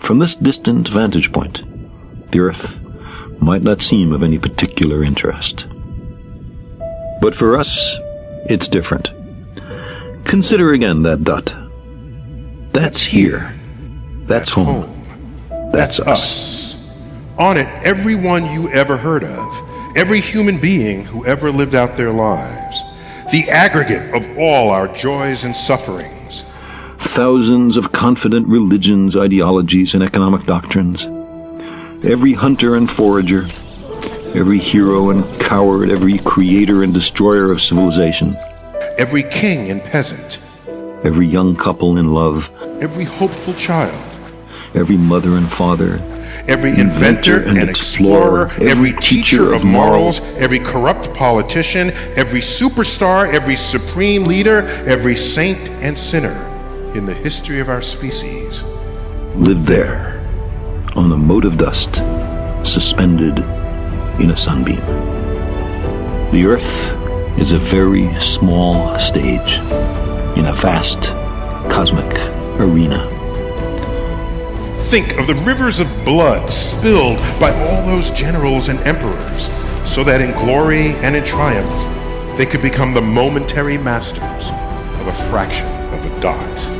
From this distant vantage point, the Earth might not seem of any particular interest. But for us, it's different. Consider again that dot. That's, here. That's, home. That's us. On it, everyone you ever heard of, every human being who ever lived out their lives, the aggregate of all our joys and sufferings thousands of confident religions, ideologies, and economic doctrines. Every hunter and forager, every hero and coward, every creator and destroyer of civilization. Every king and peasant. Every young couple in love. Every hopeful child. Every mother and father. Every inventor, inventor and, and, explorer, explorer every, every teacher of morals, every corrupt politician, every superstar, every supreme leader, every saint and sinner in the history of our species lived there on a mote of dust suspended in a sunbeam. The Earth is a very small stage in a vast cosmic arena. Think of the rivers of blood spilled by all those generals and emperors, so that in glory and in triumph they could become the momentary masters of a fraction of a dot.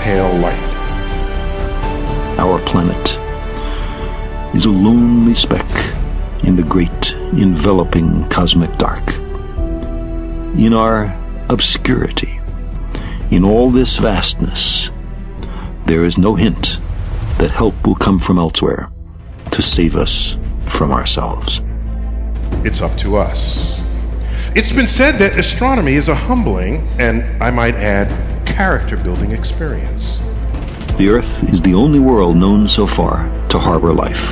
pale light. Our planet is a lonely speck in the great enveloping cosmic dark. In our obscurity, in all this vastness, there is no hint that help will come from elsewhere to save us from ourselves. It's up to us. It's been said that astronomy is a humbling, and I might add, character building experience. The Earth is the only world known so far to harbor life.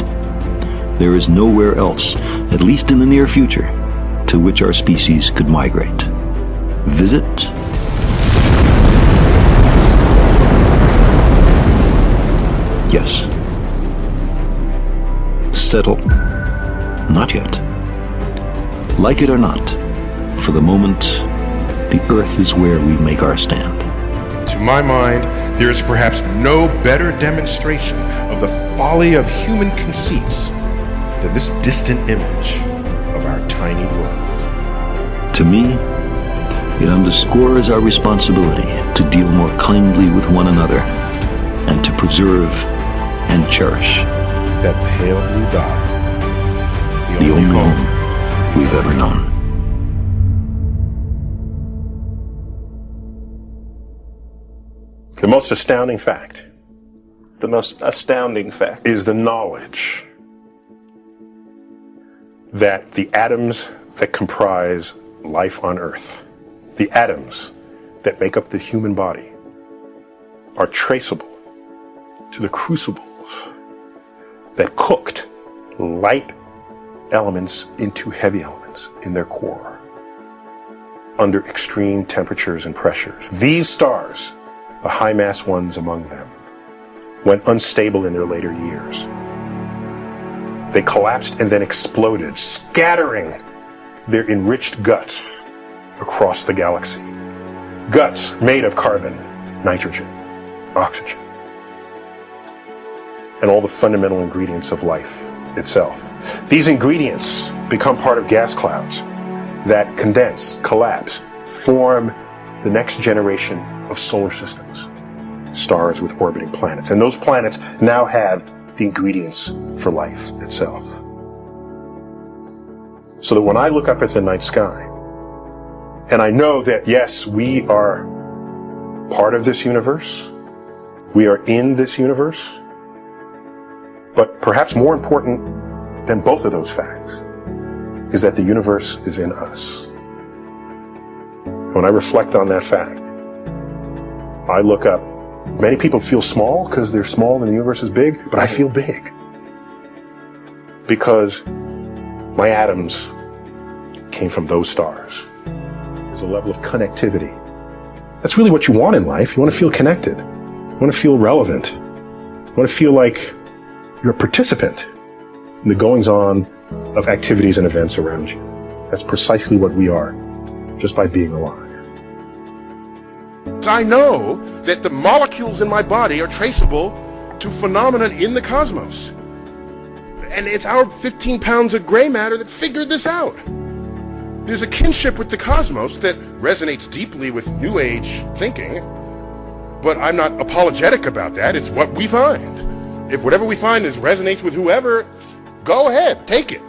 There is nowhere else, at least in the near future, to which our species could migrate. Visit? Yes. Settle? Not yet. Like it or not, for the moment, the Earth is where we make our stand. To my mind, there is perhaps no better demonstration of the folly of human conceits than this distant image of our tiny world. To me, it underscores our responsibility to deal more kindly with one another and to preserve and cherish that pale blue dot, the, the only, only home we've ever known. The most astounding fact. The most astounding fact. Is the knowledge that the atoms that comprise life on Earth, the atoms that make up the human body, are traceable to the crucibles that cooked light elements into heavy elements in their core under extreme temperatures and pressures. These stars the high mass ones among them, went unstable in their later years. They collapsed and then exploded, scattering their enriched guts across the galaxy. Guts made of carbon, nitrogen, oxygen, and all the fundamental ingredients of life itself. These ingredients become part of gas clouds that condense, collapse, form the next generation of solar systems stars with orbiting planets. And those planets now have the ingredients for life itself. So that when I look up at the night sky, and I know that yes, we are part of this universe, we are in this universe, but perhaps more important than both of those facts is that the universe is in us. When I reflect on that fact, I look up. Many people feel small because they're small and the universe is big, but I feel big. Because my atoms came from those stars. There's a level of connectivity. That's really what you want in life. You want to feel connected. You want to feel relevant. You want to feel like you're a participant in the goings on of activities and events around you. That's precisely what we are, just by being alive. I know that the molecules in my body are traceable to phenomena in the cosmos. And it's our 15 pounds of gray matter that figured this out. There's a kinship with the cosmos that resonates deeply with New Age thinking, but I'm not apologetic about that. It's what we find. If whatever we find is resonates with whoever, go ahead, take it.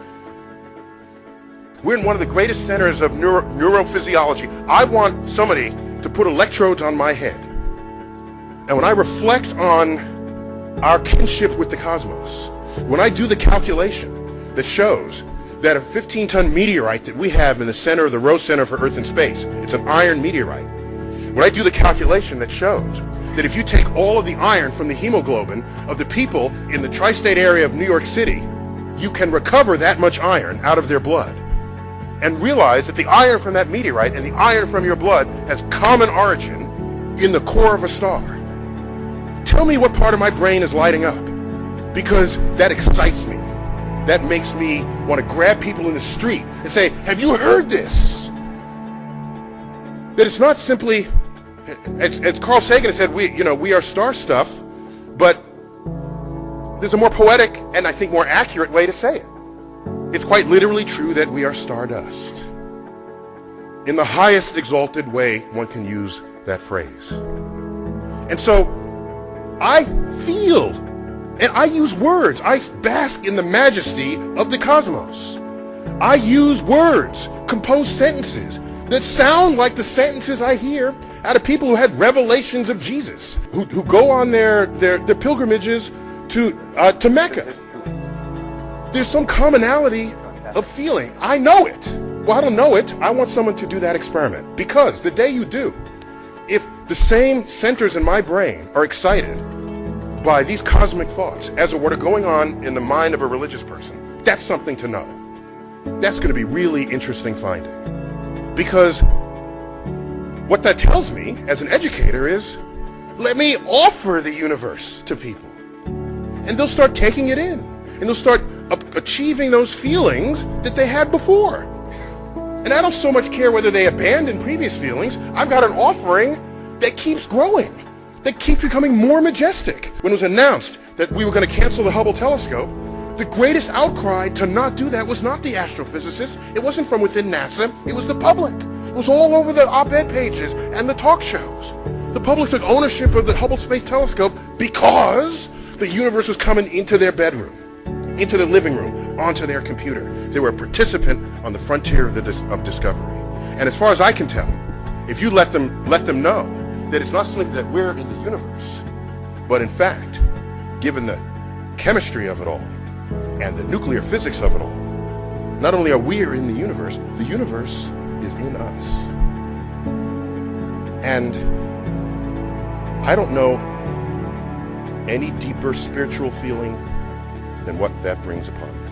We're in one of the greatest centers of neuro- neurophysiology. I want somebody to put electrodes on my head. And when I reflect on our kinship with the cosmos, when I do the calculation that shows that a 15 ton meteorite that we have in the center of the Rose Center for Earth and Space, it's an iron meteorite. When I do the calculation that shows that if you take all of the iron from the hemoglobin of the people in the tri state area of New York City, you can recover that much iron out of their blood and realize that the iron from that meteorite and the iron from your blood has common origin in the core of a star. Tell me what part of my brain is lighting up because that excites me. That makes me want to grab people in the street and say, Have you heard this? That it's not simply, as, as Carl Sagan said, we, you know, we are star stuff, but there's a more poetic and I think more accurate way to say it. It's quite literally true that we are stardust. In the highest exalted way one can use that phrase. And so I feel and I use words. I bask in the majesty of the cosmos. I use words, compose sentences that sound like the sentences I hear out of people who had revelations of Jesus, who, who go on their, their, their pilgrimages to, uh, to Mecca there's some commonality of feeling. I know it. Well, I don't know it. I want someone to do that experiment. Because the day you do, if the same centers in my brain are excited by these cosmic thoughts as what are going on in the mind of a religious person, that's something to know. That's going to be really interesting finding. Because what that tells me as an educator is let me offer the universe to people. And they'll start taking it in. And they'll start achieving those feelings that they had before. And I don't so much care whether they abandon previous feelings. I've got an offering that keeps growing, that keeps becoming more majestic. When it was announced that we were going to cancel the Hubble telescope, the greatest outcry to not do that was not the astrophysicists. It wasn't from within NASA. It was the public. It was all over the op-ed pages and the talk shows. The public took ownership of the Hubble Space Telescope because the universe was coming into their bedroom into the living room, onto their computer. They were a participant on the frontier of, the dis- of discovery. And as far as I can tell, if you let them let them know that it's not something that we're in the universe, but in fact, given the chemistry of it all and the nuclear physics of it all, not only are we in the universe, the universe is in us. And I don't know any deeper spiritual feeling than what that brings upon us.